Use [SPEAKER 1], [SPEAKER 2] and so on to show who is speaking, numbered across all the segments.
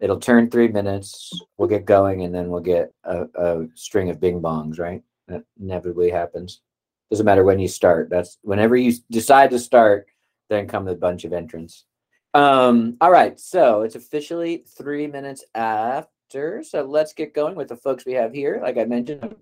[SPEAKER 1] it'll turn three minutes. We'll get going, and then we'll get a, a string of bing bongs. Right? That inevitably happens. Doesn't matter when you start. That's whenever you decide to start, then come a bunch of entrants. Um, all right, so it's officially three minutes after. So let's get going with the folks we have here. Like I mentioned, I'm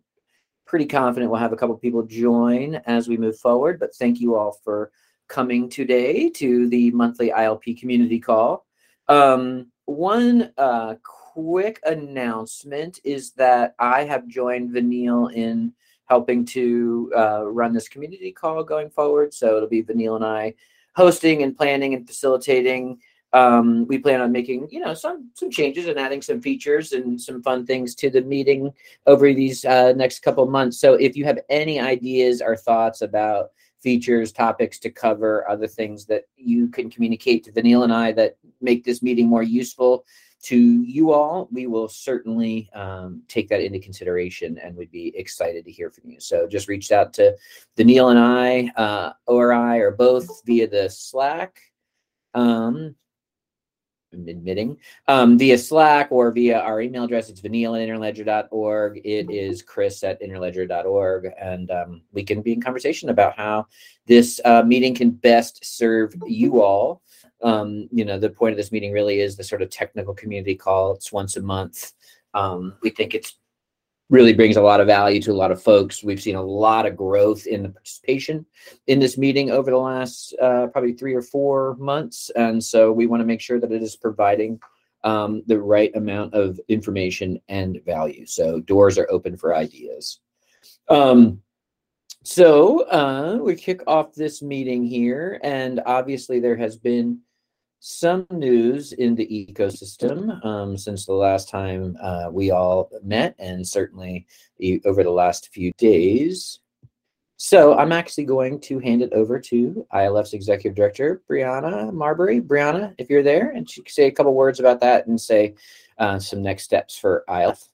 [SPEAKER 1] pretty confident we'll have a couple people join as we move forward. But thank you all for coming today to the monthly ILP community call. Um, one uh, quick announcement is that I have joined Vanille in helping to uh, run this community call going forward. So it'll be Vanille and I hosting and planning and facilitating. Um, we plan on making, you know, some some changes and adding some features and some fun things to the meeting over these uh, next couple months. So if you have any ideas or thoughts about features, topics to cover, other things that you can communicate to Vanille and I that make this meeting more useful, to you all, we will certainly um, take that into consideration and would be excited to hear from you. So just reached out to Vanille and I, uh, or I, or both via the Slack. Um, admitting um, via Slack or via our email address. It's vanille at interledger.org. It is chris at interledger.org. And um, we can be in conversation about how this uh, meeting can best serve you all um, you know, the point of this meeting really is the sort of technical community call. It's once a month. Um, we think it's really brings a lot of value to a lot of folks. We've seen a lot of growth in the participation in this meeting over the last uh, probably three or four months, and so we want to make sure that it is providing um, the right amount of information and value. So doors are open for ideas. Um, so uh, we kick off this meeting here, and obviously there has been some news in the ecosystem um, since the last time uh, we all met, and certainly over the last few days. So I'm actually going to hand it over to ILF's executive director, Briana Marbury. Briana, if you're there, and she can say a couple words about that and say uh, some next steps for ILF.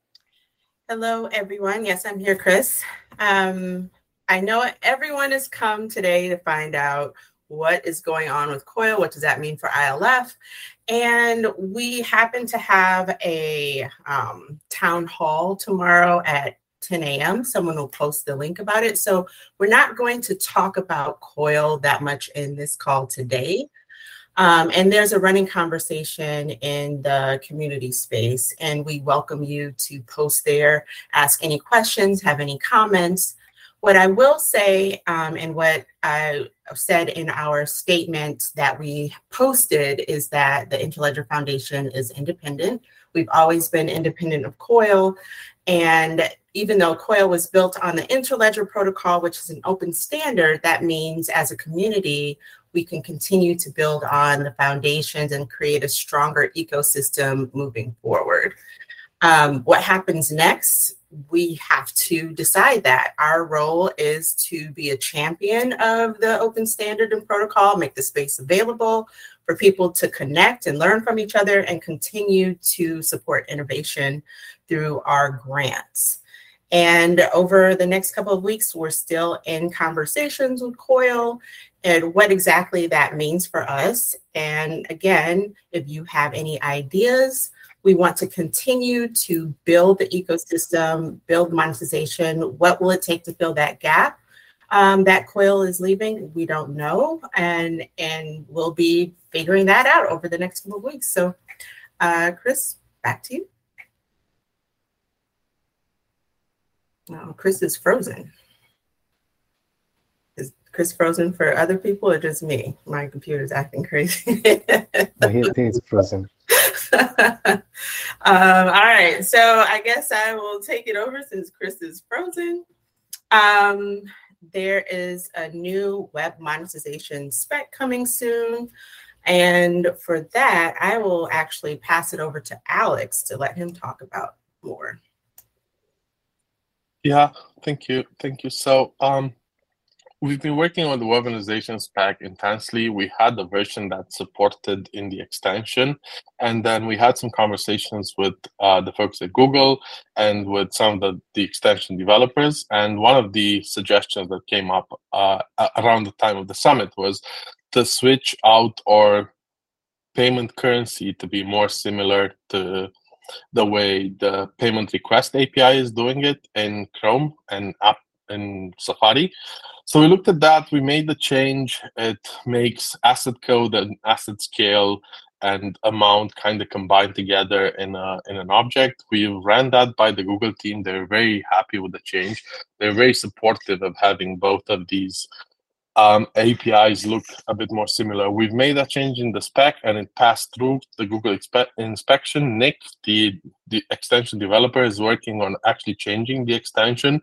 [SPEAKER 2] Hello, everyone. Yes, I'm here, Chris. Um, I know everyone has come today to find out what is going on with COIL, what does that mean for ILF? And we happen to have a um, town hall tomorrow at 10 a.m. Someone will post the link about it. So we're not going to talk about COIL that much in this call today. Um, and there's a running conversation in the community space, and we welcome you to post there, ask any questions, have any comments. What I will say, um, and what I said in our statement that we posted, is that the Interledger Foundation is independent. We've always been independent of COIL. And even though COIL was built on the Interledger protocol, which is an open standard, that means as a community, we can continue to build on the foundations and create a stronger ecosystem moving forward. Um, what happens next? We have to decide that. Our role is to be a champion of the open standard and protocol, make the space available for people to connect and learn from each other and continue to support innovation through our grants. And over the next couple of weeks, we're still in conversations with COIL and what exactly that means for us. And again, if you have any ideas, we want to continue to build the ecosystem, build monetization. What will it take to fill that gap? Um, that COIL is leaving, we don't know, and and we'll be figuring that out over the next couple of weeks. So, uh, Chris, back to you. Oh, Chris is frozen. Is Chris frozen for other people or just me? My computer's acting crazy.
[SPEAKER 3] I think it's frozen.
[SPEAKER 2] um, all right, so I guess I will take it over since Chris is frozen. Um, there is a new web monetization spec coming soon. And for that, I will actually pass it over to Alex to let him talk about more.
[SPEAKER 4] Yeah, thank you. Thank you. So, um, We've been working on the weaponization pack intensely. We had the version that supported in the extension, and then we had some conversations with uh, the folks at Google and with some of the, the extension developers. And one of the suggestions that came up uh, around the time of the summit was to switch out our payment currency to be more similar to the way the payment request API is doing it in Chrome and app in Safari. So we looked at that. We made the change. It makes asset code and asset scale and amount kind of combined together in a, in an object. We ran that by the Google team. They're very happy with the change. They're very supportive of having both of these um, APIs look a bit more similar. We've made a change in the spec and it passed through the Google inspection. Nick, the, the extension developer, is working on actually changing the extension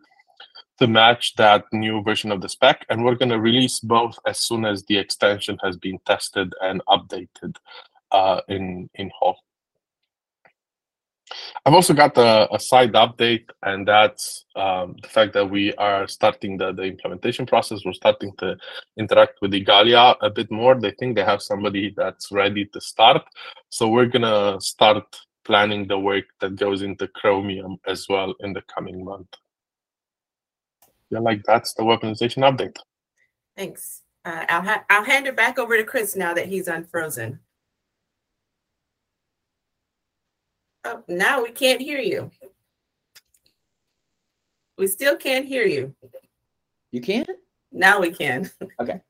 [SPEAKER 4] to match that new version of the spec. And we're going to release both as soon as the extension has been tested and updated uh, in, in Hall. I've also got a, a side update, and that's um, the fact that we are starting the, the implementation process. We're starting to interact with Igalia a bit more. They think they have somebody that's ready to start. So we're going to start planning the work that goes into Chromium as well in the coming month. Yeah, like that's the web monetization update.
[SPEAKER 2] Thanks. Uh, I'll, ha- I'll hand it back over to Chris now that he's unfrozen. Oh, now we can't hear you. We still can't hear you.
[SPEAKER 1] You can't?
[SPEAKER 2] Now we can.
[SPEAKER 1] Okay.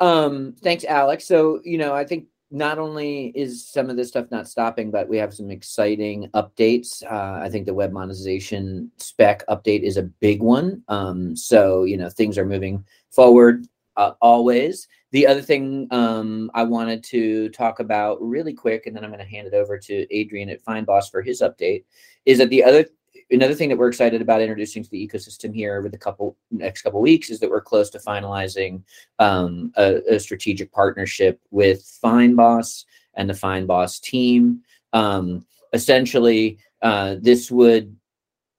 [SPEAKER 1] um, thanks, Alex. So, you know, I think not only is some of this stuff not stopping, but we have some exciting updates. Uh, I think the web monetization spec update is a big one. Um, so, you know, things are moving forward uh, always. The other thing um, I wanted to talk about really quick, and then I'm going to hand it over to Adrian at Fynbos for his update, is that the other another thing that we're excited about introducing to the ecosystem here over the couple next couple weeks is that we're close to finalizing um, a, a, strategic partnership with Fynbos and the Fynbos team. Um, essentially, uh, this would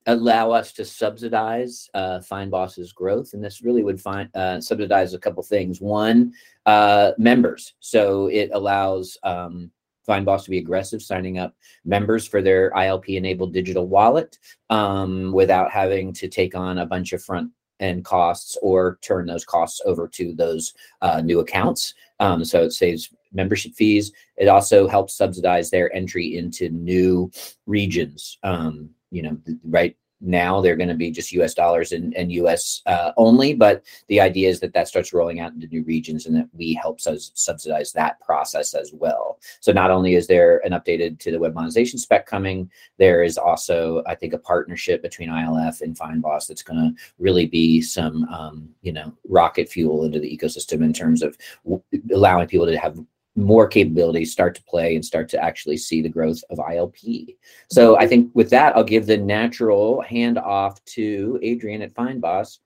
[SPEAKER 1] allow us to subsidize uh, Fynbos's growth, and this really would find uh, subsidize a couple things. One, uh, members. So it allows um, Fynbos to be aggressive, signing up members for their ILP-enabled digital wallet um, without having to take on a bunch of front end costs or turn those costs over to those uh, new accounts. Um, so it saves membership fees. It also helps subsidize their entry into new regions. Um, you know, right now they're going to be just US dollars and, and US uh, only. But the idea is that that starts rolling out into new regions and that we help sus- subsidize that process as well. So not only is there an updated to the web monetization spec coming, there is also, I think, a partnership between ILF and Fynbos that's going to really be some, um, you know, rocket fuel into the ecosystem in terms of w- allowing people to have more capabilities start to play and start to actually see the growth of ILP. So I think with that, I'll give the natural hand off to Adrian at Fynbos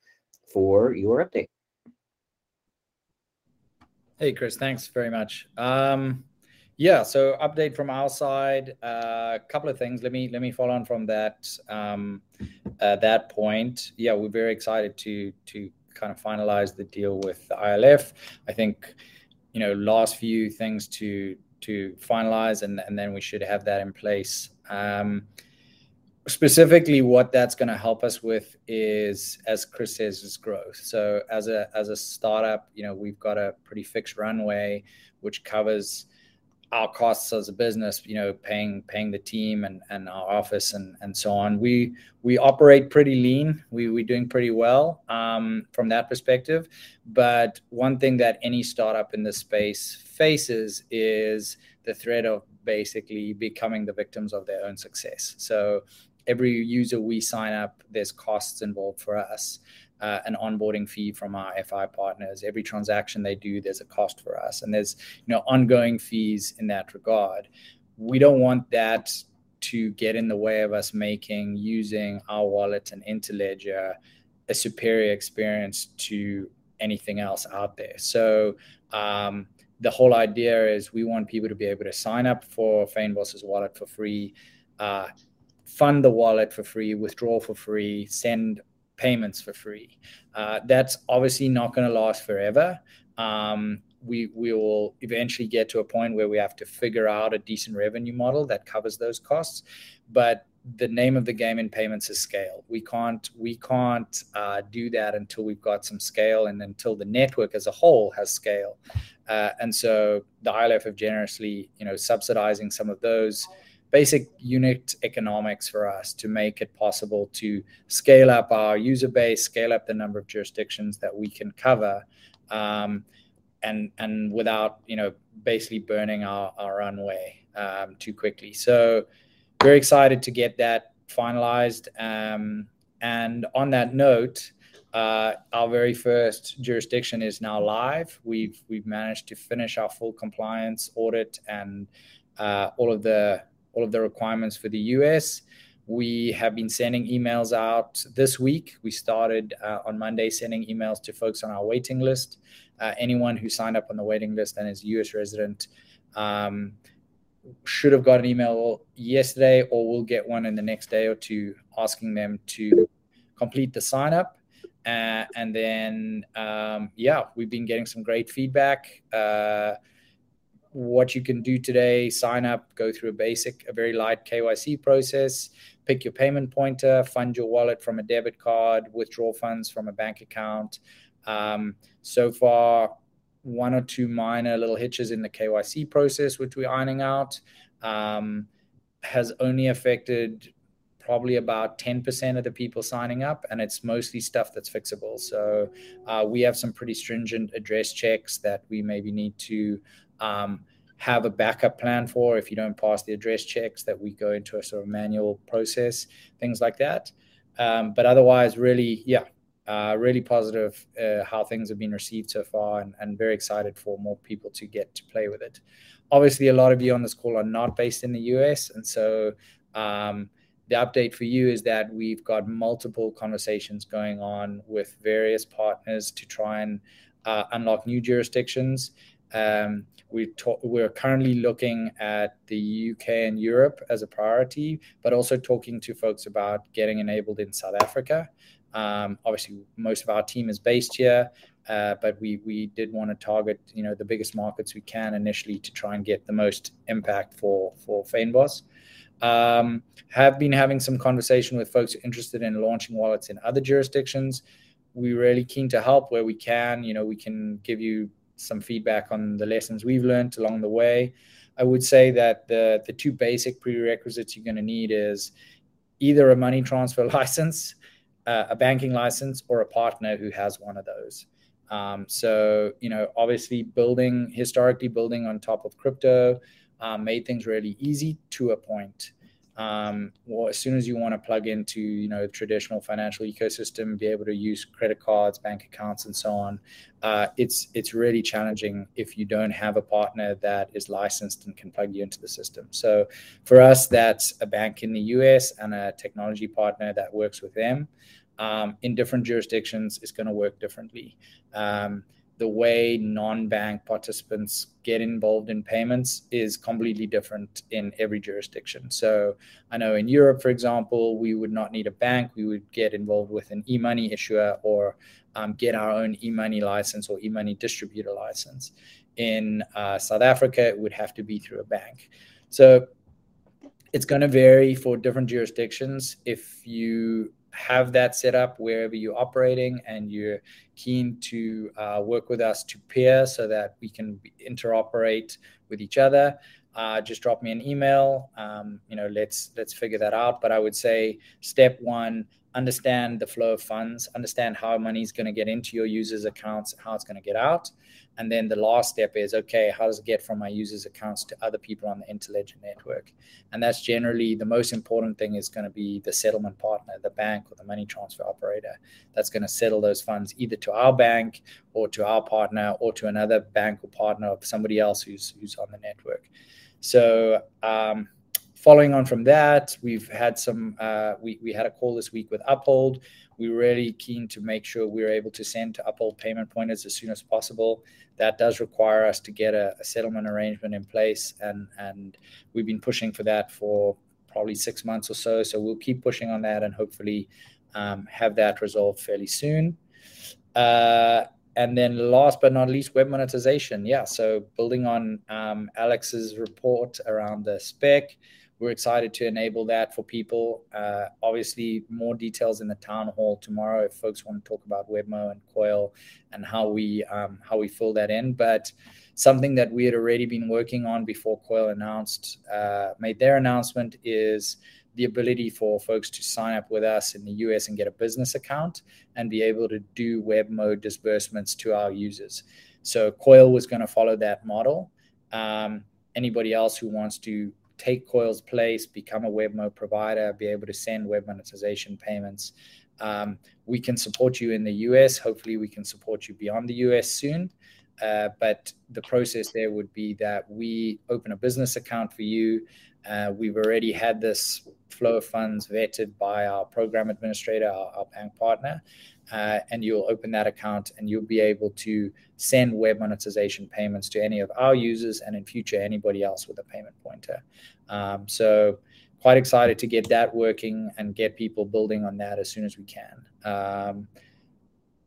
[SPEAKER 1] for your update.
[SPEAKER 5] Hey, Chris, thanks very much. Um, yeah, so update from our side. A uh, couple of things. Let me let me follow on from that um, uh, that point. Yeah, we're very excited to to kind of finalize the deal with the ILF. I think you know last few things to to finalize and, and then we should have that in place. Um, specifically what that's going to help us with is as chris says is growth. So as a as a startup you know we've got a pretty fixed runway which covers our costs as a business, you know, paying paying the team and, and our office and, and so on. We we operate pretty lean. We we're doing pretty well um, from that perspective. But one thing that any startup in this space faces is the threat of basically becoming the victims of their own success. So every user we sign up, there's costs involved for us uh, an onboarding fee from our FI partners. Every transaction they do, there's a cost for us, and there's you know ongoing fees in that regard. We don't want that to get in the way of us making using our wallet and Interledger a superior experience to anything else out there. So um, the whole idea is we want people to be able to sign up for Fynbos's wallet for free, uh, fund the wallet for free, withdraw for free, send payments for free. Uh, that's obviously not going to last forever. Um, we we will eventually get to a point where we have to figure out a decent revenue model that covers those costs. But the name of the game in payments is scale. We can't we can't uh, do that until we've got some scale and until the network as a whole has scale. Uh, and so the ILF have generously, you know, subsidizing some of those basic unit economics for us to make it possible to scale up our user base, scale up the number of jurisdictions that we can cover, um, and and without you know basically burning our our runway um, too quickly. So very excited to get that finalized. Um, and on that note, uh, our very first jurisdiction is now live. We've we've managed to finish our full compliance audit and uh, all of the all of the requirements for the US. We have been sending emails out this week. We started uh, on Monday sending emails to folks on our waiting list. Uh, anyone who signed up on the waiting list and is US resident um, should have got an email yesterday or will get one in the next day or two asking them to complete the sign up. Uh, and then, um, yeah, we've been getting some great feedback. What you can do today sign up, go through a basic, a very light KYC process, pick your payment pointer, fund your wallet from a debit card, withdraw funds from a bank account. Um, so far, one or two minor little hitches in the KYC process, which we're ironing out, um, has only affected probably about 10% of the people signing up, and it's mostly stuff that's fixable. So uh, we have some pretty stringent address checks that we maybe need to um, have a backup plan for if you don't pass the address checks, that we go into a sort of manual process, things like that. Um, but otherwise, really, yeah, uh, really positive uh, how things have been received so far and, and, very excited for more people to get to play with it. Obviously, a lot of you on this call are not based in the US. And so um, the update for you is that we've got multiple conversations going on with various partners to try and uh, unlock new jurisdictions. Um, we talk, we're currently looking at the UK and Europe as a priority, but also talking to folks about getting enabled in South Africa. Um, obviously, most of our team is based here, uh, but we we did want to target you know the biggest markets we can initially to try and get the most impact for for Fynbos. Um, have been having some conversation with folks interested in launching wallets in other jurisdictions. We're really keen to help where we can. You know, we can give you some feedback on the lessons we've learned along the way. I would say that the the two basic prerequisites you're going to need is either a money transfer license uh, a banking license or a partner who has one of those. Um, so, you know, obviously building, historically building on top of crypto um, made things really easy to a point um, well, as soon as you want to plug into you know traditional financial ecosystem, be able to use credit cards, bank accounts, and so on, uh, it's it's really challenging if you don't have a partner that is licensed and can plug you into the system. So for us, that's a bank in the U.S. and a technology partner that works with them. Um, in different jurisdictions, it's going to work differently. Um, the way non-bank participants get involved in payments is completely different in every jurisdiction. So I know in Europe, for example, we would not need a bank. We would get involved with an e-money issuer or um, get our own e-money license or e-money distributor license. In uh, South Africa, it would have to be through a bank. So it's going to vary for different jurisdictions. If you have that set up wherever you're operating and you're keen to uh, work with us to peer so that we can interoperate with each other uh, just drop me an email. Um, you know let's let's figure that out. But i would say step one understand the flow of funds understand how money is going to get into your users accounts how it's going to get out and then the last step is okay, how does it get from my users' accounts to other people on the Interledger network? And that's generally the most important thing is going to be the settlement partner, the bank or the money transfer operator that's going to settle those funds either to our bank or to our partner or to another bank or partner of somebody else who's who's on the network. So um, following on from that, we've had some uh, we, we had a call this week with Uphold we're really keen to make sure we're able to send to Uphold payment pointers as soon as possible. That does require us to get a, a settlement arrangement in place, and and we've been pushing for that for probably six months or so. So we'll keep pushing on that, and hopefully um, have that resolved fairly soon. Uh, and then last but not least, web monetization. Yeah, so building on um, Alex's report around the spec, we're excited to enable that for people. Uh, obviously, more details in the town hall tomorrow if folks want to talk about Webmo and Coil and how we um, how we fill that in. But something that we had already been working on before Coil announced uh, made their announcement is the ability for folks to sign up with us in the US and get a business account and be able to do Webmo disbursements to our users. So Coil was going to follow that model. Um, anybody else who wants to take Coil's place, become a Webmo provider, be able to send web monetization payments. Um, we can support you in the US. Hopefully, we can support you beyond the US soon. Uh, but the process there would be that we open a business account for you. Uh, we've already had this flow of funds vetted by our program administrator, our, our bank partner, uh, and you'll open that account and you'll be able to send web monetization payments to any of our users and in future anybody else with a payment pointer. Um, so quite excited to get that working and get people building on that as soon as we can. Um,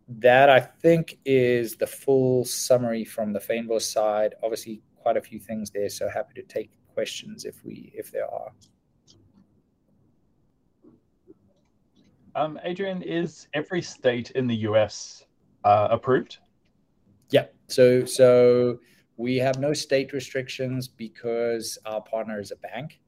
[SPEAKER 5] that I think is the full summary from the Fynbos side. Obviously, quite a few things there, so happy to take questions if we if there are.
[SPEAKER 6] Um, Adrian, is every state in the US uh, approved?
[SPEAKER 5] Yeah. So so we have no state restrictions because our partner is a bank,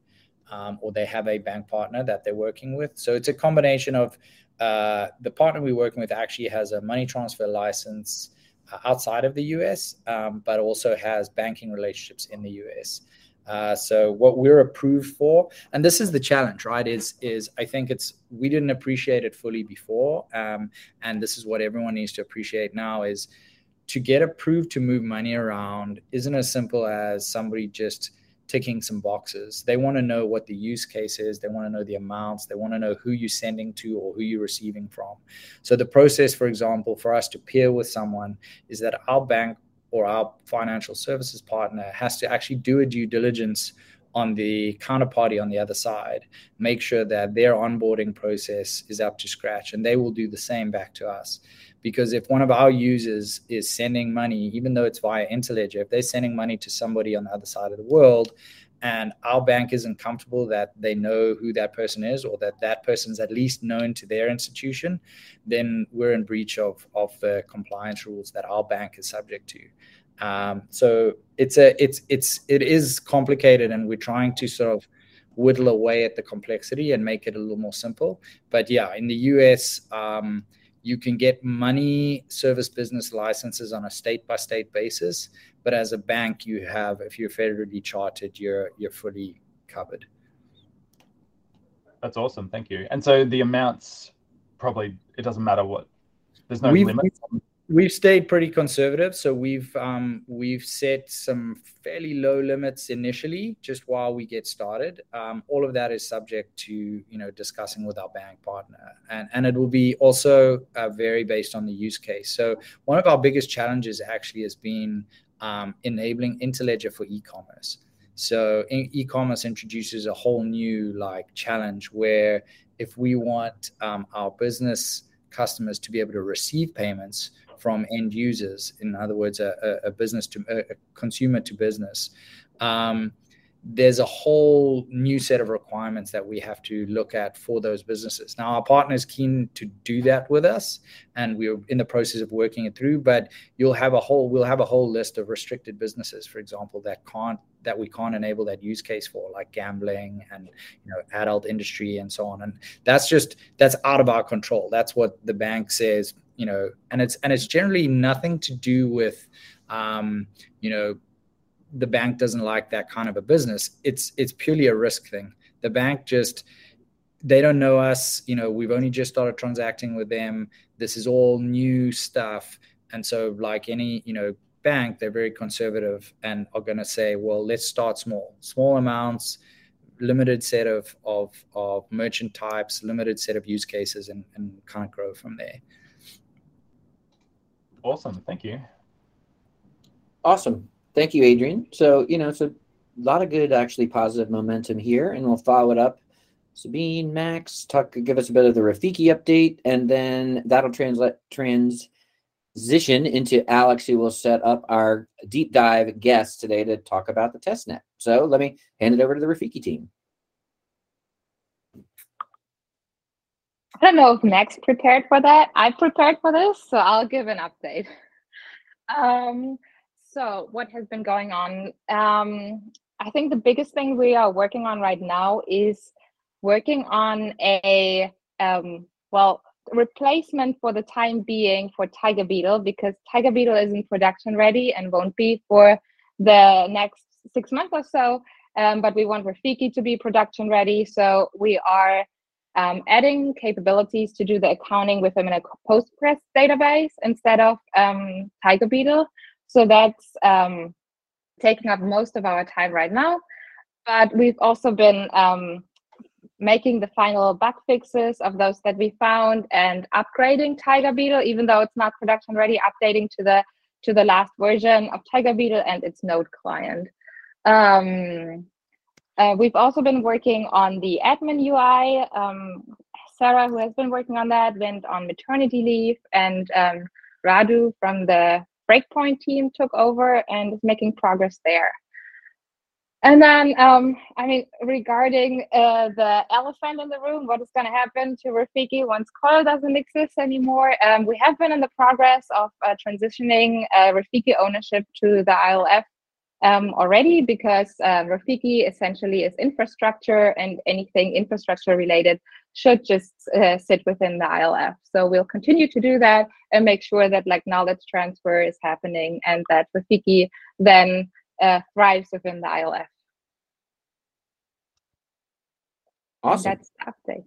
[SPEAKER 5] um, or they have a bank partner that they're working with. So it's a combination of uh, the partner we're working with actually has a money transfer license uh, outside of the US, um, but also has banking relationships in the US. Uh, so what we're approved for, and this is the challenge, right? Is is I think it's we didn't appreciate it fully before, um, and this is what everyone needs to appreciate now is to get approved to move money around isn't as simple as somebody just ticking some boxes. They want to know what the use case is. They want to know the amounts. They want to know who you're sending to or who you're receiving from. So the process, for example, for us to peer with someone is that our bank or our financial services partner has to actually do a due diligence on the counterparty on the other side, make sure that their onboarding process is up to scratch, and they will do the same back to us. Because if one of our users is sending money, even though it's via Interledger, if they're sending money to somebody on the other side of the world, and our bank isn't comfortable that they know who that person is or that that person's at least known to their institution, then we're in breach of, of the compliance rules that our bank is subject to. Um, so it's a it's it's it is complicated, and we're trying to sort of whittle away at the complexity and make it a little more simple. But yeah, in the US, um, you can get money service business licenses on a state by state basis but as a bank you have if you're federally chartered you're you're fully covered.
[SPEAKER 6] That's awesome. Thank you. And so the amounts probably it doesn't matter what there's no
[SPEAKER 5] we've,
[SPEAKER 6] limit
[SPEAKER 5] we've stayed pretty conservative so we've um, we've set some fairly low limits initially just while we get started. Um, all of that is subject to you know discussing with our bank partner and and it will be also uh, vary based on the use case. So one of our biggest challenges actually has been um, enabling interledger for e-commerce. So e-commerce introduces a whole new like challenge where if we want um, our business customers to be able to receive payments from end users. In other words, a, a business to a consumer to business. Um, there's a whole new set of requirements that we have to look at for those businesses. Now, our partner is keen to do that with us, and we're in the process of working it through. But you'll have a whole we'll have a whole list of restricted businesses, for example, that can't that we can't enable that use case for, like gambling and you know adult industry and so on. And that's just that's out of our control. That's what the bank says, you know, and it's and it's generally nothing to do with, um, you know the bank doesn't like that kind of a business. It's it's purely a risk thing. The bank just they don't know us. You know we've only just started transacting with them. This is all new stuff. And so like any you know bank they're very conservative and are going to say well let's start small. Small amounts limited set of of of merchant types limited set of use cases and, and kind of grow from there
[SPEAKER 6] awesome thank you
[SPEAKER 1] awesome Thank you, Adrian. So, you know, it's a lot of good, actually positive momentum here, and we'll follow it up. Sabine, Max, talk, give us a bit of the Rafiki update, and then that'll translate trans transition into Alex, who will set up our deep dive guest today to talk about the test net. So let me hand it over to the Rafiki team.
[SPEAKER 7] I don't know if Max prepared for that. I prepared for this, so I'll give an update. Um, so, what has been going on? Um, I think the biggest thing we are working on right now is working on a um, well replacement for the time being for Tiger Beetle because Tiger Beetle isn't production ready and won't be for the next six months or so. Um, but we want Rafiki to be production ready, so we are um, adding capabilities to do the accounting with them in a Postgres database instead of um, Tiger Beetle. So that's um, taking up most of our time right now. But we've also been um, making the final bug fixes of those that we found and upgrading Tiger Beetle, even though it's not production ready, updating to the to the last version of Tiger Beetle and its Node client. Um, uh, we've also been working on the admin UI. Um, Sarah, who has been working on that, went on maternity leave, and um, Radu from the Breakpoint team took over and is making progress there. And then, um, I mean, regarding uh, the elephant in the room, what is going to happen to Rafiki once Coil doesn't exist anymore? Um, we have been in the progress of uh, transitioning uh, Rafiki ownership to the ILF um, already because uh, Rafiki essentially is infrastructure and anything infrastructure related should just uh, sit within the ILF. So we'll continue to do that and make sure that like knowledge transfer is happening and that Rafiki then uh, thrives within the ILF.
[SPEAKER 1] Awesome.
[SPEAKER 7] And that's the update.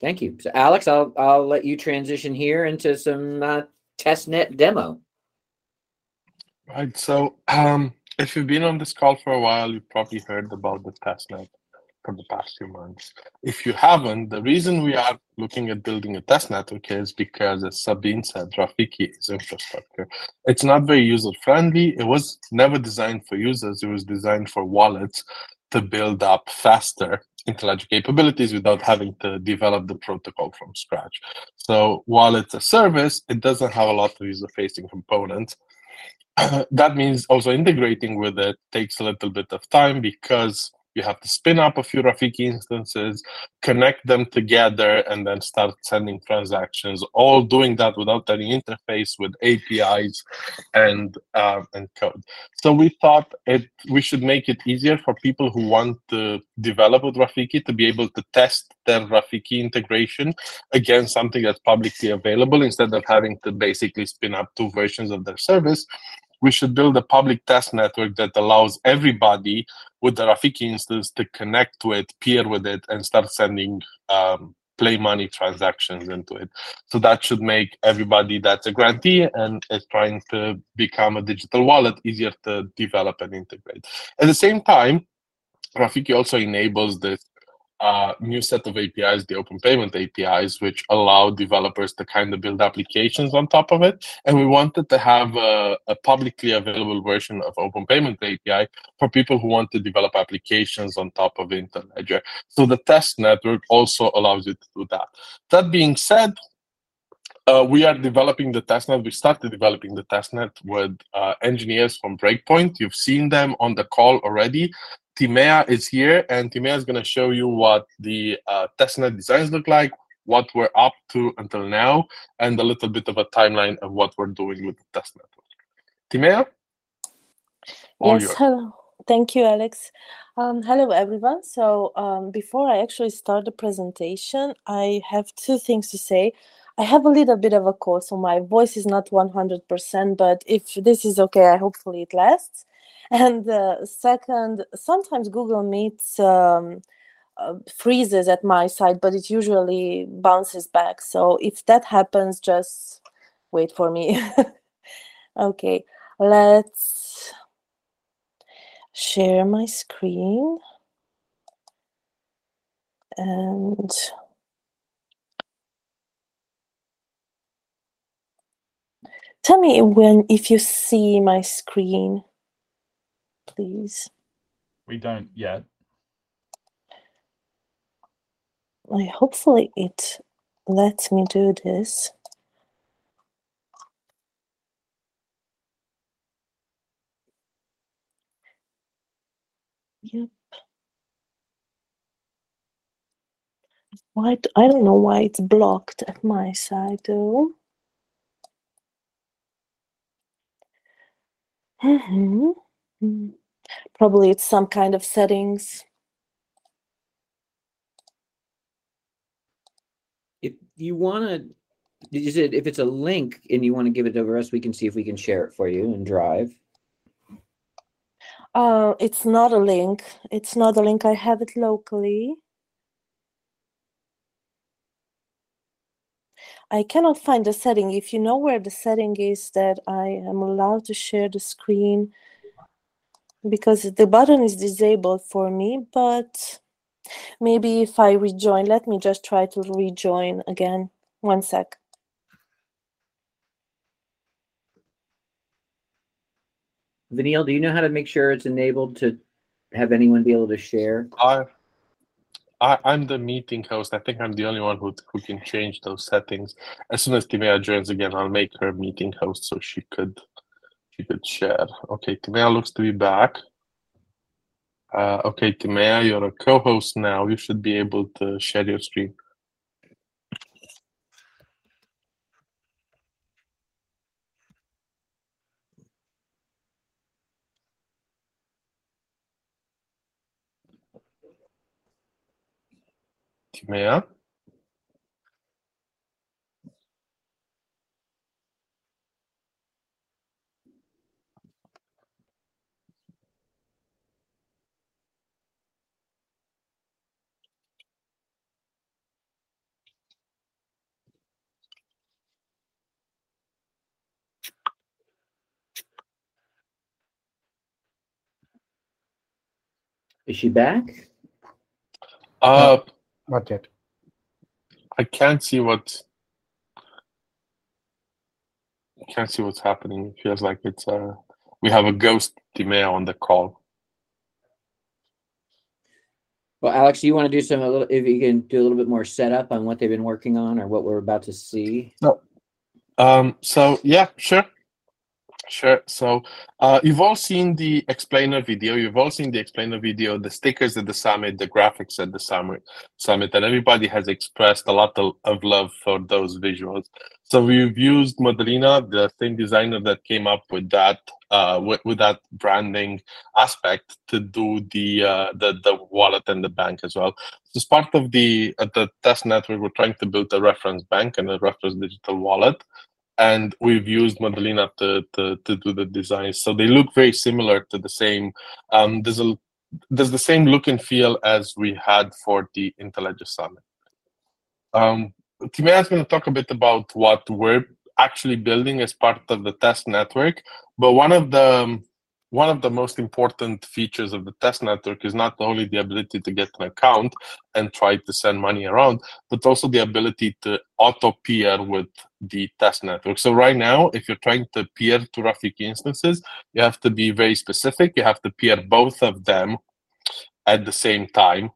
[SPEAKER 1] Thank you. So, Alex, I'll I'll let you transition here into some uh, testnet demo.
[SPEAKER 4] Right. So, um, if you've been on this call for a while, you've probably heard about the testnet for the past few months. If you haven't, the reason we are looking at building a test network is because, as Sabine said, Rafiki is infrastructure. It's not very user friendly. It was never designed for users. It was designed for wallets to build up faster Interledger capabilities without having to develop the protocol from scratch. So while it's a service, it doesn't have a lot of user-facing components. that means also integrating with it takes a little bit of time because you have to spin up a few Rafiki instances, connect them together, and then start sending transactions. All doing that without any interface with APIs and uh, and code. So we thought it we should make it easier for people who want to develop with Rafiki to be able to test their Rafiki integration against something that's publicly available instead of having to basically spin up two versions of their service we should build a public test network that allows everybody with the Rafiki instance to connect to it, peer with it, and start sending um, play money transactions into it. So that should make everybody that's a grantee and is trying to become a digital wallet easier to develop and integrate. At the same time, Rafiki also enables this uh, new set of APIs, the open payment APIs, which allow developers to kind of build applications on top of it. And we wanted to have a, a, publicly available version of open payment API for people who want to develop applications on top of Interledger. So the test network also allows you to do that. That being said, uh, we are developing the testnet. We started developing the testnet with uh, engineers from Breakpoint. You've seen them on the call already. Timea is here, and Timea is going to show you what the uh, testnet designs look like, what we're up to until now, and a little bit of a timeline of what we're doing with the test network. Timea?
[SPEAKER 8] Yes, yours. hello. Thank you, Alex. Um, hello, everyone. So um, before I actually start the presentation, I have two things to say. I have a little bit of a cold, so my voice is not 100%, but if this is okay, I hopefully it lasts. And uh, second, sometimes Google Meets um, uh, freezes at my side, but it usually bounces back. So if that happens, just wait for me. okay, let's share my screen. And tell me when if you see my screen
[SPEAKER 6] we don't yet.
[SPEAKER 8] Like, hopefully it lets me do this. Yep. Why, I don't know why it's blocked at my side though. Mm-hmm. Mm. Probably it's some kind of settings.
[SPEAKER 1] If you want to, is it if it's a link and you want to give it over us, we can see if we can share it for you in Drive.
[SPEAKER 8] Uh, it's not a link. It's not a link. I have it locally. I cannot find the setting. If you know where the setting is that I am allowed to share the screen, because the button is disabled for me, but maybe if I rejoin, let me just try to rejoin again. One sec.
[SPEAKER 1] Vanille, do you know how to make sure it's enabled to have anyone be able to share?
[SPEAKER 4] I, I I'm the meeting host. I think I'm the only one who who can change those settings. As soon as Timea joins again, I'll make her meeting host so she could could share. Okay, Timea looks to be back. Uh, okay, Timea, you're a co-host now. You should be able to share your screen. Timea?
[SPEAKER 1] Is she back?
[SPEAKER 4] Uh,
[SPEAKER 3] Not yet.
[SPEAKER 4] I can't see what. I can't see what's happening. It feels like it's uh we have a ghost Timea on the call.
[SPEAKER 1] Well, Alex, do you want to do some a little? If you can do a little bit more setup on what they've been working on or what we're about to see. No.
[SPEAKER 4] Um, so yeah, sure. Sure. So uh, you've all seen the explainer video. You've all seen the explainer video, the stickers at the summit, the graphics at the summit, and everybody has expressed a lot of, love for those visuals. So we've used Modelina, the same designer that came up with that uh, with, with that branding aspect, to do the uh, the the wallet and the bank as well. So as part of the uh, the test network, we're trying to build a reference bank and a reference digital wallet and we've used Modelina to, to, to do the designs. So they look very similar to the same. Um, there's a there's the same look and feel as we had for the Interledger Summit. Um, Timea is going to talk a bit about what we're actually building as part of the test network. But one of the one of the most important features of the test network is not only the ability to get an account and try to send money around, but also the ability to auto peer with the test network. So right now, if you're trying to peer to Rafiki instances, you have to be very specific. You have to peer both of them at the same time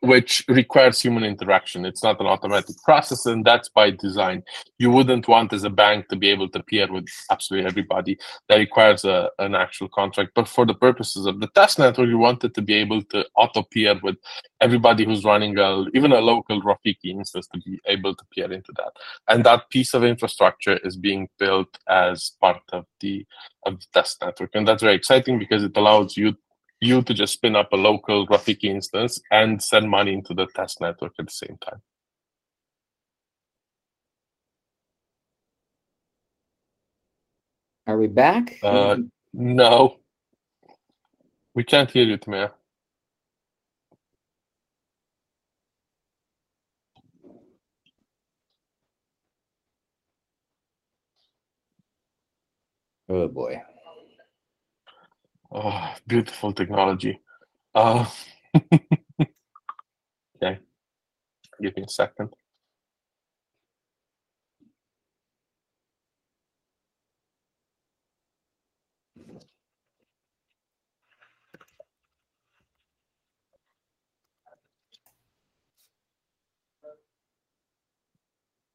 [SPEAKER 4] which requires human interaction. It's not an automatic process, and that's by design. You wouldn't want as a bank to be able to peer with absolutely everybody. That requires a, an actual contract. But for the purposes of the test network, you wanted to be able to auto peer with everybody who's running a, even a local Rafiki instance to be able to peer into that. And that piece of infrastructure is being built as part of the of the test network, and that's very exciting because it allows you you to just spin up a local Rafiki instance and send money into the test network at the same time.
[SPEAKER 1] Are we back?
[SPEAKER 4] Uh, no. We can't hear you, Timea.
[SPEAKER 1] oh boy.
[SPEAKER 4] Oh, beautiful technology. Uh, okay. Give me a second.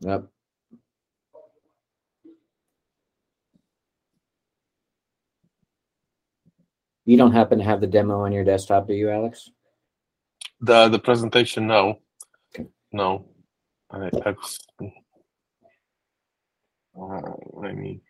[SPEAKER 1] Yep. You don't happen to have the demo on your desktop, do you, Alex?
[SPEAKER 4] The the presentation, no, no. I, I've, uh, let me.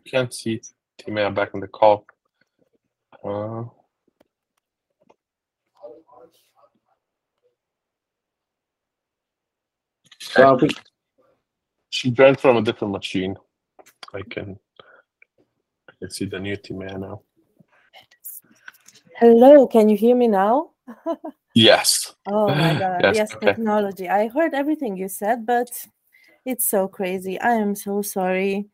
[SPEAKER 4] Can't see Timea back in the call. Uh,
[SPEAKER 1] Well, we,
[SPEAKER 4] she joined from a different machine. I can I can see the new Timea now.
[SPEAKER 8] Hello, can you hear me now?
[SPEAKER 4] Yes.
[SPEAKER 8] Oh my God.
[SPEAKER 4] Yes,
[SPEAKER 8] Yes,
[SPEAKER 4] okay.
[SPEAKER 8] technology. I heard everything you said, but it's so crazy. I am so sorry.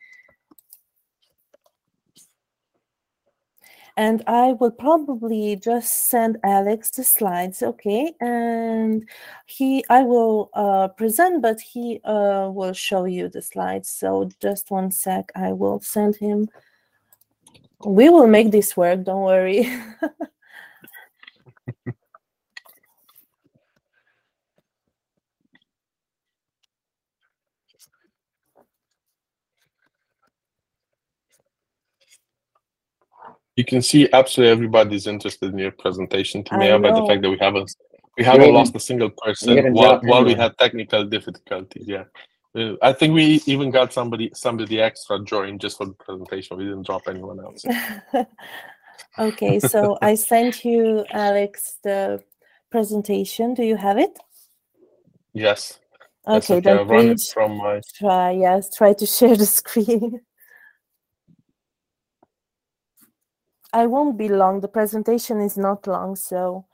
[SPEAKER 8] And I will probably just send Alex the slides, okay? And he, I will uh, present, but he uh, will show you the slides. So just one sec, I will send him. We will make this work, don't worry.
[SPEAKER 4] You can see absolutely everybody's interested in your presentation, Timea, by the fact that we haven't we haven't lost a single person while, while we had technical difficulties. Yeah. Uh, I think we even got somebody somebody extra joined just for the presentation. We didn't drop anyone else.
[SPEAKER 8] okay, so I sent you, Alex, the presentation. Do you have it?
[SPEAKER 4] Yes.
[SPEAKER 8] Okay,
[SPEAKER 4] okay,
[SPEAKER 8] then
[SPEAKER 4] I'll run it
[SPEAKER 8] please
[SPEAKER 4] from my
[SPEAKER 8] try. Yes, try to share the screen. I won't be long. The presentation is not long, so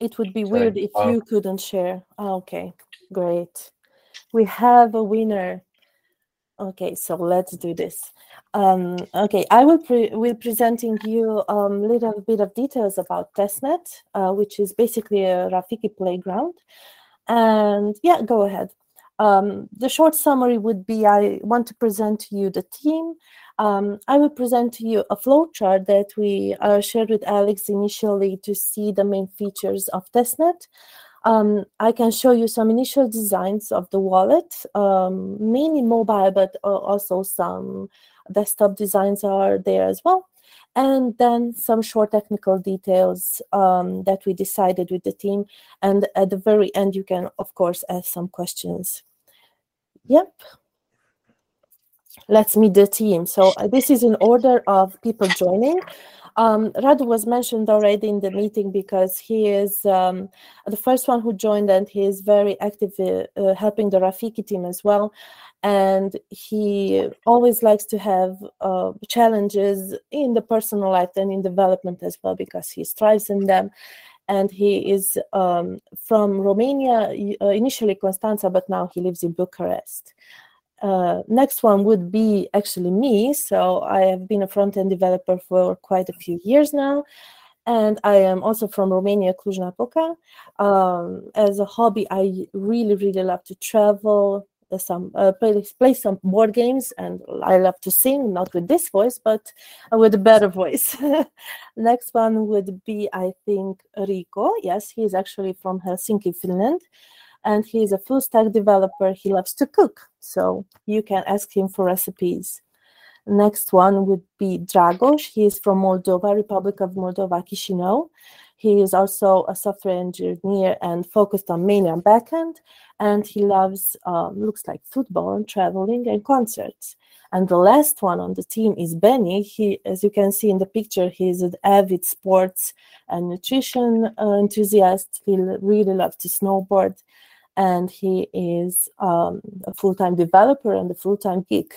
[SPEAKER 8] it would be weird if you couldn't share. Ah, Okay, great. We have a winner. Okay, so let's do this. Um, okay, I will pre- will presenting you a um, little bit of details about testnet, uh, which is basically a Rafiki playground. And yeah, go ahead. Um, the short summary would be I want to present to you the team. Um, I will present to you a flowchart that we uh, shared with Alex initially to see the main features of testnet. Um, I can show you some initial designs of the wallet, um, mainly mobile, but uh, also some desktop designs are there as well. And then some short technical details um, that we decided with the team. And at the very end, you can, of course, ask some questions. Yep. Let's meet the team. So uh, this is in order of people joining. Um, Radu was mentioned already in the meeting because he is um, the first one who joined and he is very active uh, uh, helping the Rafiki team as well. And he always likes to have uh, challenges in the personal life and in development as well because he strives in them. And he is um, from Romania, uh, initially Constanța, but now he lives in Bucharest. Uh, next one would be actually me. So I have been a front-end developer for quite a few years now. And I am also from Romania, Cluj-Napoca. Um, as a hobby, I really, really love to travel, uh, some uh, play, play some board games, and I love to sing, not with this voice, but with a better voice. Next one would be, I think, Rico. Yes, he is actually from Helsinki, Finland and he is a full stack developer. He loves to cook, so you can ask him for recipes. Next one would be Dragos. He is from Moldova, Republic of Moldova, Chisinau. He is also a software engineer and focused on mainly on backend. And he loves, um, looks like football and traveling and concerts. And the last one on the team is Benny. He, as you can see in the picture, he's an avid sports and nutrition uh, enthusiast. He really loves to snowboard and he is um, a full-time developer and a full-time geek.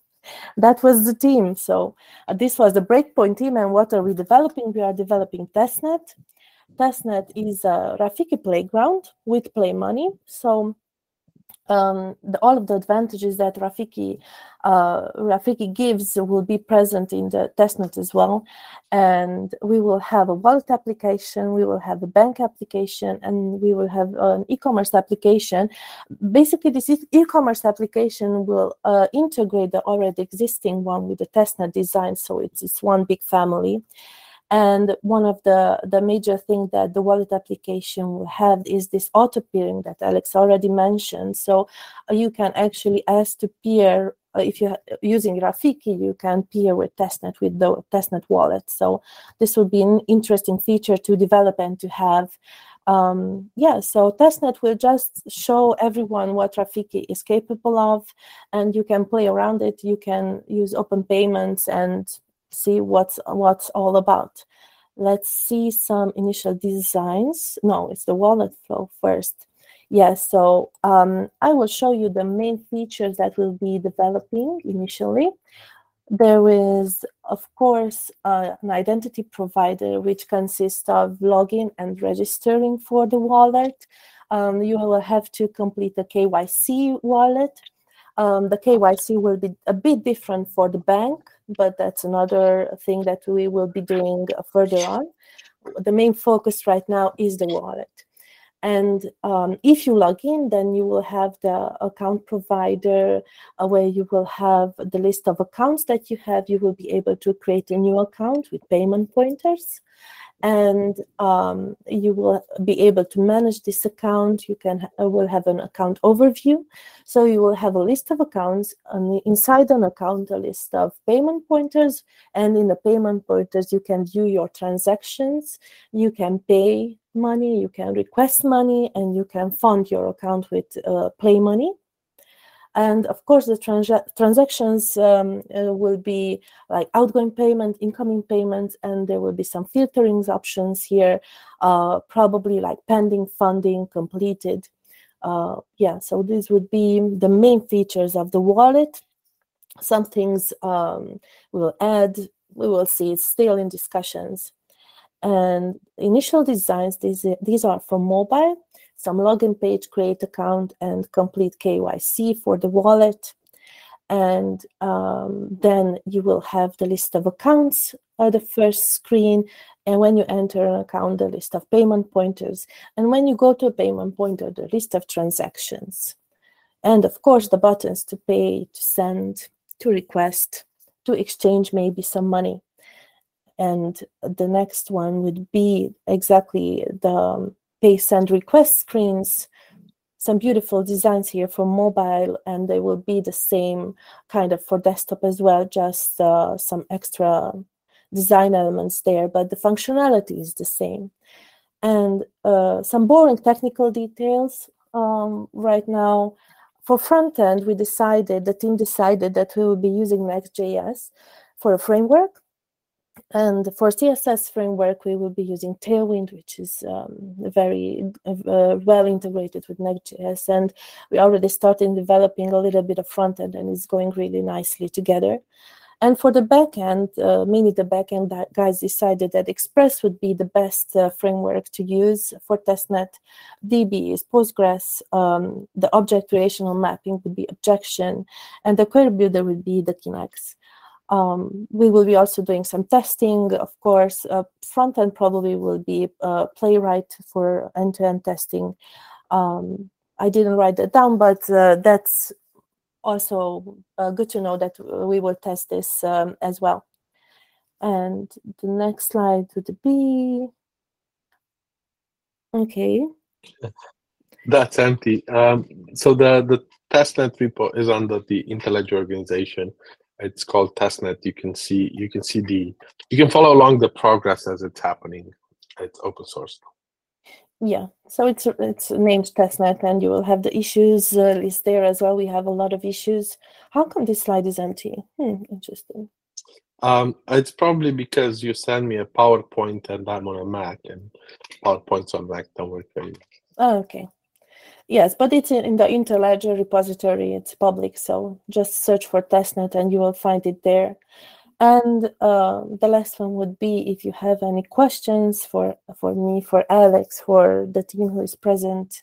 [SPEAKER 8] that was the team. So uh, this was the Breakpoint team. And what are we developing? We are developing testnet. Testnet is a Rafiki playground with play money. So um, the, all of the advantages that Rafiki uh, Rafiki Gives will be present in the testnet as well. And we will have a wallet application, we will have a bank application, and we will have an e-commerce application. Basically, this e-commerce application will uh, integrate the already existing one with the testnet design, so it's, it's one big family. And one of the, the major things that the wallet application will have is this auto peering that Alex already mentioned. So uh, you can actually ask to peer uh, if you're using Rafiki, you can peer with testnet with the testnet wallet. So this would be an interesting feature to develop and to have. Um, yeah, so testnet will just show everyone what Rafiki is capable of, and you can play around it. You can use open payments and see what's what's all about. Let's see some initial designs. No, it's the wallet flow first. Yes, so um, I will show you the main features that we'll be developing initially. There is, of course, uh, an identity provider which consists of login and registering for the wallet. Um, you will have to complete the KYC wallet. Um, the KYC will be a bit different for the bank, but that's another thing that we will be doing further on. The main focus right now is the wallet. And um, if you log in, then you will have the account provider uh, where you will have the list of accounts that you have. You will be able to create a new account with payment pointers and um, you will be able to manage this account. You can uh, will have an account overview. So you will have a list of accounts, and inside an account, a list of payment pointers, and in the payment pointers, you can view your transactions. You can pay money, you can request money, and you can fund your account with uh, Play Money. And of course, the trans transactions um, uh, will be like outgoing payment, incoming payments, and there will be some filtering options here, uh, probably like pending funding, completed. Uh, yeah, so these would be the main features of the wallet. Some things um, we will add, we will see, it's still in discussions. And initial designs, these, these are for mobile some login page, create account, and complete KYC for the wallet. And um, then you will have the list of accounts at the first screen. And when you enter an account, the list of payment pointers. And when you go to a payment pointer, the list of transactions. And of course, the buttons to pay, to send, to request, to exchange maybe some money. And the next one would be exactly the pay send request screens some beautiful designs here for mobile and they will be the same kind of for desktop as well just uh, some extra design elements there but the functionality is the same. And uh, some boring technical details um, right now. For front end we decided the team decided that we will be using Next.js for a framework and for CSS framework, we will be using Tailwind, which is um, very uh, well integrated with Next.js. And we already started developing a little bit of front end, and it's going really nicely together. And for the backend, uh, mainly the backend guys decided that Express would be the best uh, framework to use for testnet. DB is Postgres. Um, the object relational mapping would be Objection, and the query builder would be the Knex. Um, we will be also doing some testing, of course. Uh, front end probably will be uh, Playwright for end to end testing. Um, I didn't write that down, but uh, that's also uh, good to know that we will test this um, as well. And the next slide would be okay.
[SPEAKER 4] That's empty. Um, so the the testnet repo is under the Interledger organization it's called testnet. You can see you can see the you can follow along the progress as it's happening. It's open source.
[SPEAKER 8] Yeah so it's it's named testnet and you will have the issues uh, list there as well. We have a lot of issues. How come this slide is empty? Hmm, interesting.
[SPEAKER 4] Um, it's probably because you send me a PowerPoint and I'm on a Mac, and PowerPoints on Mac don't work very well.
[SPEAKER 8] Oh, okay. Yes, but it's in the Interledger repository. It's public, so just search for testnet and you will find it there. And uh, the last one would be if you have any questions for for me, for Alex, for the team who is present.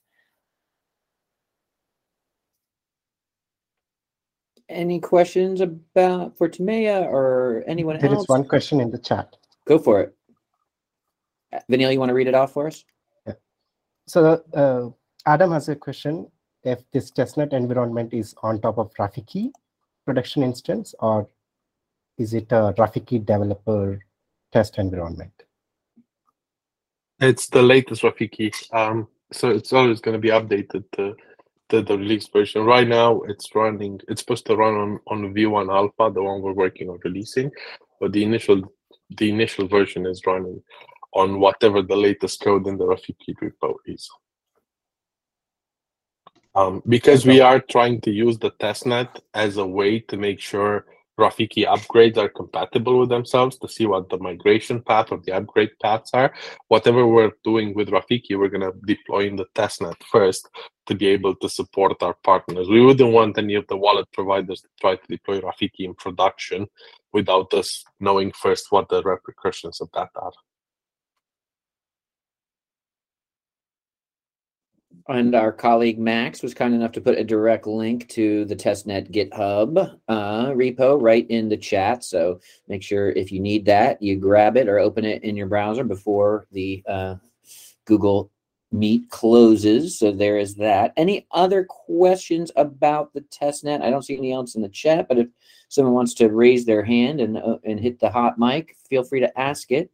[SPEAKER 1] any questions about for Timea or anyone
[SPEAKER 3] There
[SPEAKER 1] else?
[SPEAKER 3] is one question in the chat.
[SPEAKER 1] Go for it. Vanille, you want to read it off for us? Yeah.
[SPEAKER 3] So uh, Adam has a question. If this testnet environment is on top of Rafiki production instance, or is it a Rafiki developer test environment?
[SPEAKER 4] It's the latest Rafiki. Um, so it's always going to be updated to, to the release version. Right now, it's running. It's supposed to run on on V1 Alpha, the one we're working on releasing, but the initial the initial version is running on whatever the latest code in the Rafiki repo is. Um, because we are trying to use the testnet as a way to make sure Rafiki upgrades are compatible with themselves to see what the migration path or the upgrade paths are. Whatever we're doing with Rafiki, we're going to deploy in the testnet first to be able to support our partners. We wouldn't want any of the wallet providers to try to deploy Rafiki in production without us knowing first what the repercussions of that are.
[SPEAKER 1] And our colleague Max was kind enough to put a direct link to the testnet GitHub uh, repo right in the chat. So make sure if you need that, you grab it or open it in your browser before the uh, Google Meet closes. So there is that. Any other questions about the testnet? I don't see any else in the chat, but if someone wants to raise their hand and uh, and hit the hot mic, feel free to ask it.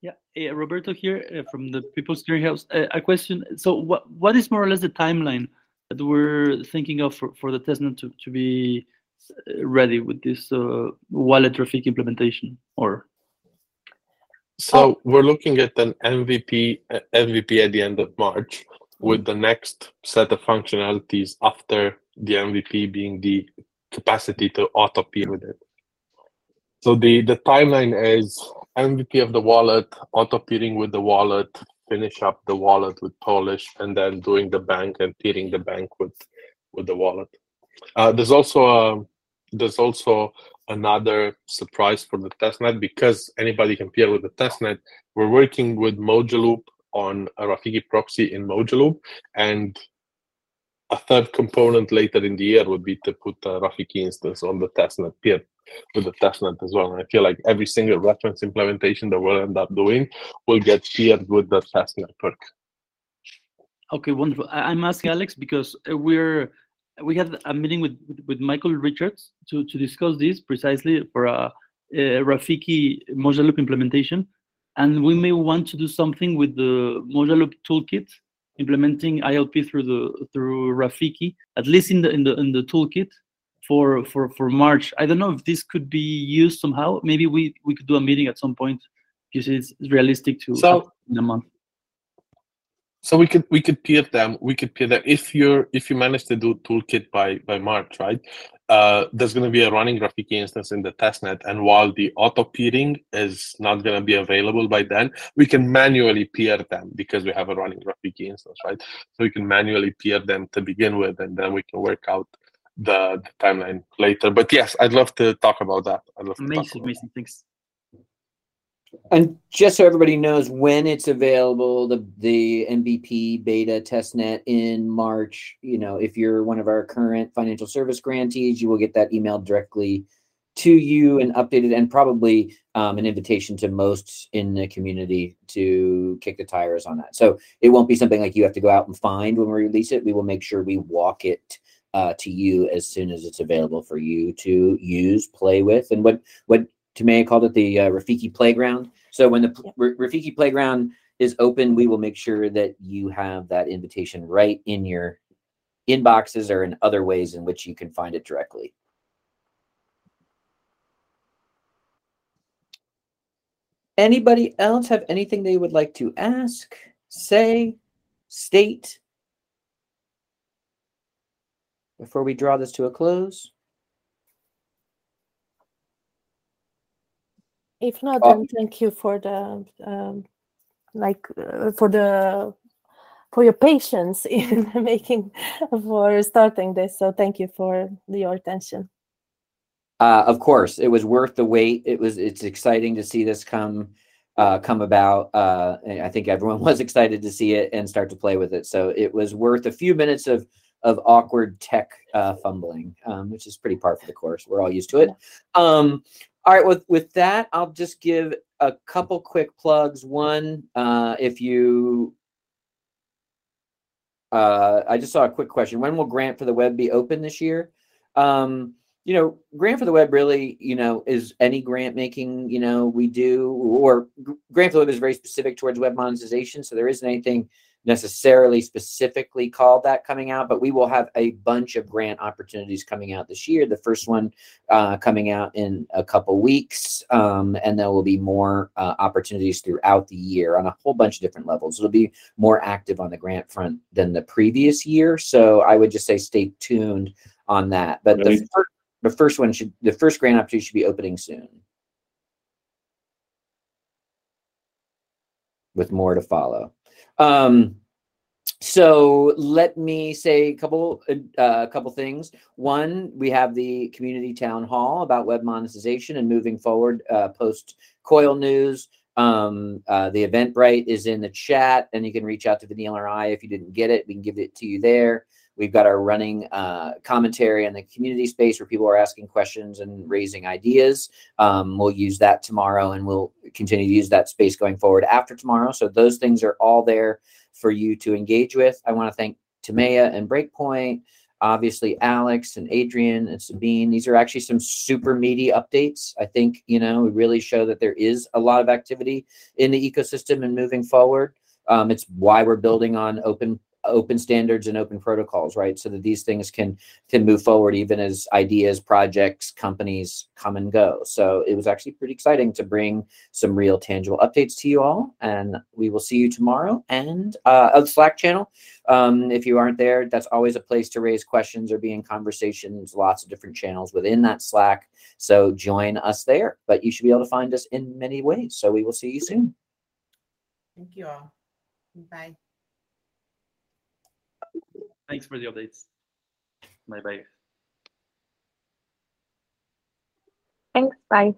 [SPEAKER 9] Yeah, uh, Roberto here uh, from the People's Clearinghouse. Uh, a question. So, what what is more or less the timeline that we're thinking of for, for the testnet to, to be ready with this uh, wallet Rafiki implementation? Or
[SPEAKER 4] so we're looking at an MVP MVP at the end of March, with the next set of functionalities after the MVP being the capacity to auto peer with it. So the the timeline is MVP of the wallet, auto peering with the wallet, finish up the wallet with Polish, and then doing the bank and peering the bank with with the wallet. Uh, there's also a, there's also another surprise for the testnet because anybody can peer with the testnet. We're working with Mojaloop on a Rafiki proxy in Mojaloop, and a third component later in the year would be to put a Rafiki instance on the testnet peer with the testnet as well. And I feel like every single reference implementation that we'll end up doing will get peered with the test network.
[SPEAKER 9] Okay, wonderful. I'm asking Alex because uh, we're we had a meeting with with Michael Richards to to discuss this precisely for a, a Rafiki Mojaloop implementation, and we may want to do something with the Mojaloop toolkit implementing ILP through the through Rafiki, at least in the in the in the toolkit for for for March. I don't know if this could be used somehow. Maybe we we could do a meeting at some point because it's realistic to
[SPEAKER 4] so
[SPEAKER 9] in a month.
[SPEAKER 4] So we could we could peer them. We could peer them if you're if you manage to do toolkit by by March, right? Uh, there's going to be a running Rafiki instance in the testnet, and while the auto peering is not going to be available by then, we can manually peer them because we have a running Rafiki instance, right? So we can manually peer them to begin with, and then we can work out the, the timeline later. But yes, I'd love to talk about that. I'd love to
[SPEAKER 9] amazing, amazing. Thanks.
[SPEAKER 1] And just so everybody knows when it's available, the the MVP beta testnet in March. You know, if you're one of our current financial service grantees, you will get that emailed directly to you and updated, and probably um, an invitation to most in the community to kick the tires on that. So it won't be something like you have to go out and find when we release it. We will make sure we walk it uh, to you as soon as it's available for you to use, play with, and what what Timea called it the uh, Rafiki Playground. So when the yep. Rafiki Playground is open, we will make sure that you have that invitation right in your inboxes or in other ways in which you can find it directly. Anybody else have anything they would like to ask, say, state before we draw this to a close?
[SPEAKER 8] If not, then thank you for the um, like uh, for the for your patience in making for starting this. So thank you for your attention.
[SPEAKER 1] Uh, of course, it was worth the wait. It was. It's exciting to see this come uh, come about. Uh, I think everyone was excited to see it and start to play with it. So it was worth a few minutes of of awkward tech uh, fumbling, um, which is pretty par for the course. We're all used to it. Um, all right, with with that, I'll just give a couple quick plugs. One, uh, if you, uh, I just saw a quick question. When will grant for the web be open this year? Um, you know, grant for the web really, you know, is any grant making, you know, we do, or grant for the web is very specific towards web monetization. So there isn't anything necessarily specifically called that coming out, but we will have a bunch of grant opportunities coming out this year. The first one uh, coming out in a couple weeks, um, and there will be more uh, opportunities throughout the year on a whole bunch of different levels. It'll be more active on the grant front than the previous year, so I would just say stay tuned on that. But the first the first one should the first grant opportunity should be opening soon with more to follow um, so let me say a couple uh, a uh, couple things. One we have the community town hall about web monetization and moving forward uh, post Coil news. Um, uh, the Eventbrite is in the chat and you can reach out to Vanille or i if you didn't get it. We can give it to you there We've got our running uh, commentary in the community space where people are asking questions and raising ideas. Um, we'll use that tomorrow and we'll continue to use that space going forward after tomorrow. So those things are all there for you to engage with. I want to thank Timea and Breakpoint, obviously Alex and Adrian and Sabine. These are actually some super meaty updates. I think, you know, we really show that there is a lot of activity in the ecosystem and moving forward. Um, it's why we're building on open open standards and open protocols right? So that these things can can move forward even as ideas projects companies come and go. So it was actually pretty exciting to bring some real tangible updates to you all and we will see you tomorrow. And uh a slack channel um, if you aren't there that's always a place to raise questions or be in conversations. Lots of different channels within that slack. So join us there. But you should be able to find us in many ways. So we will see you soon.
[SPEAKER 2] Thank you all. Bye
[SPEAKER 9] Thanks for the updates. Bye bye.
[SPEAKER 7] Thanks. Bye.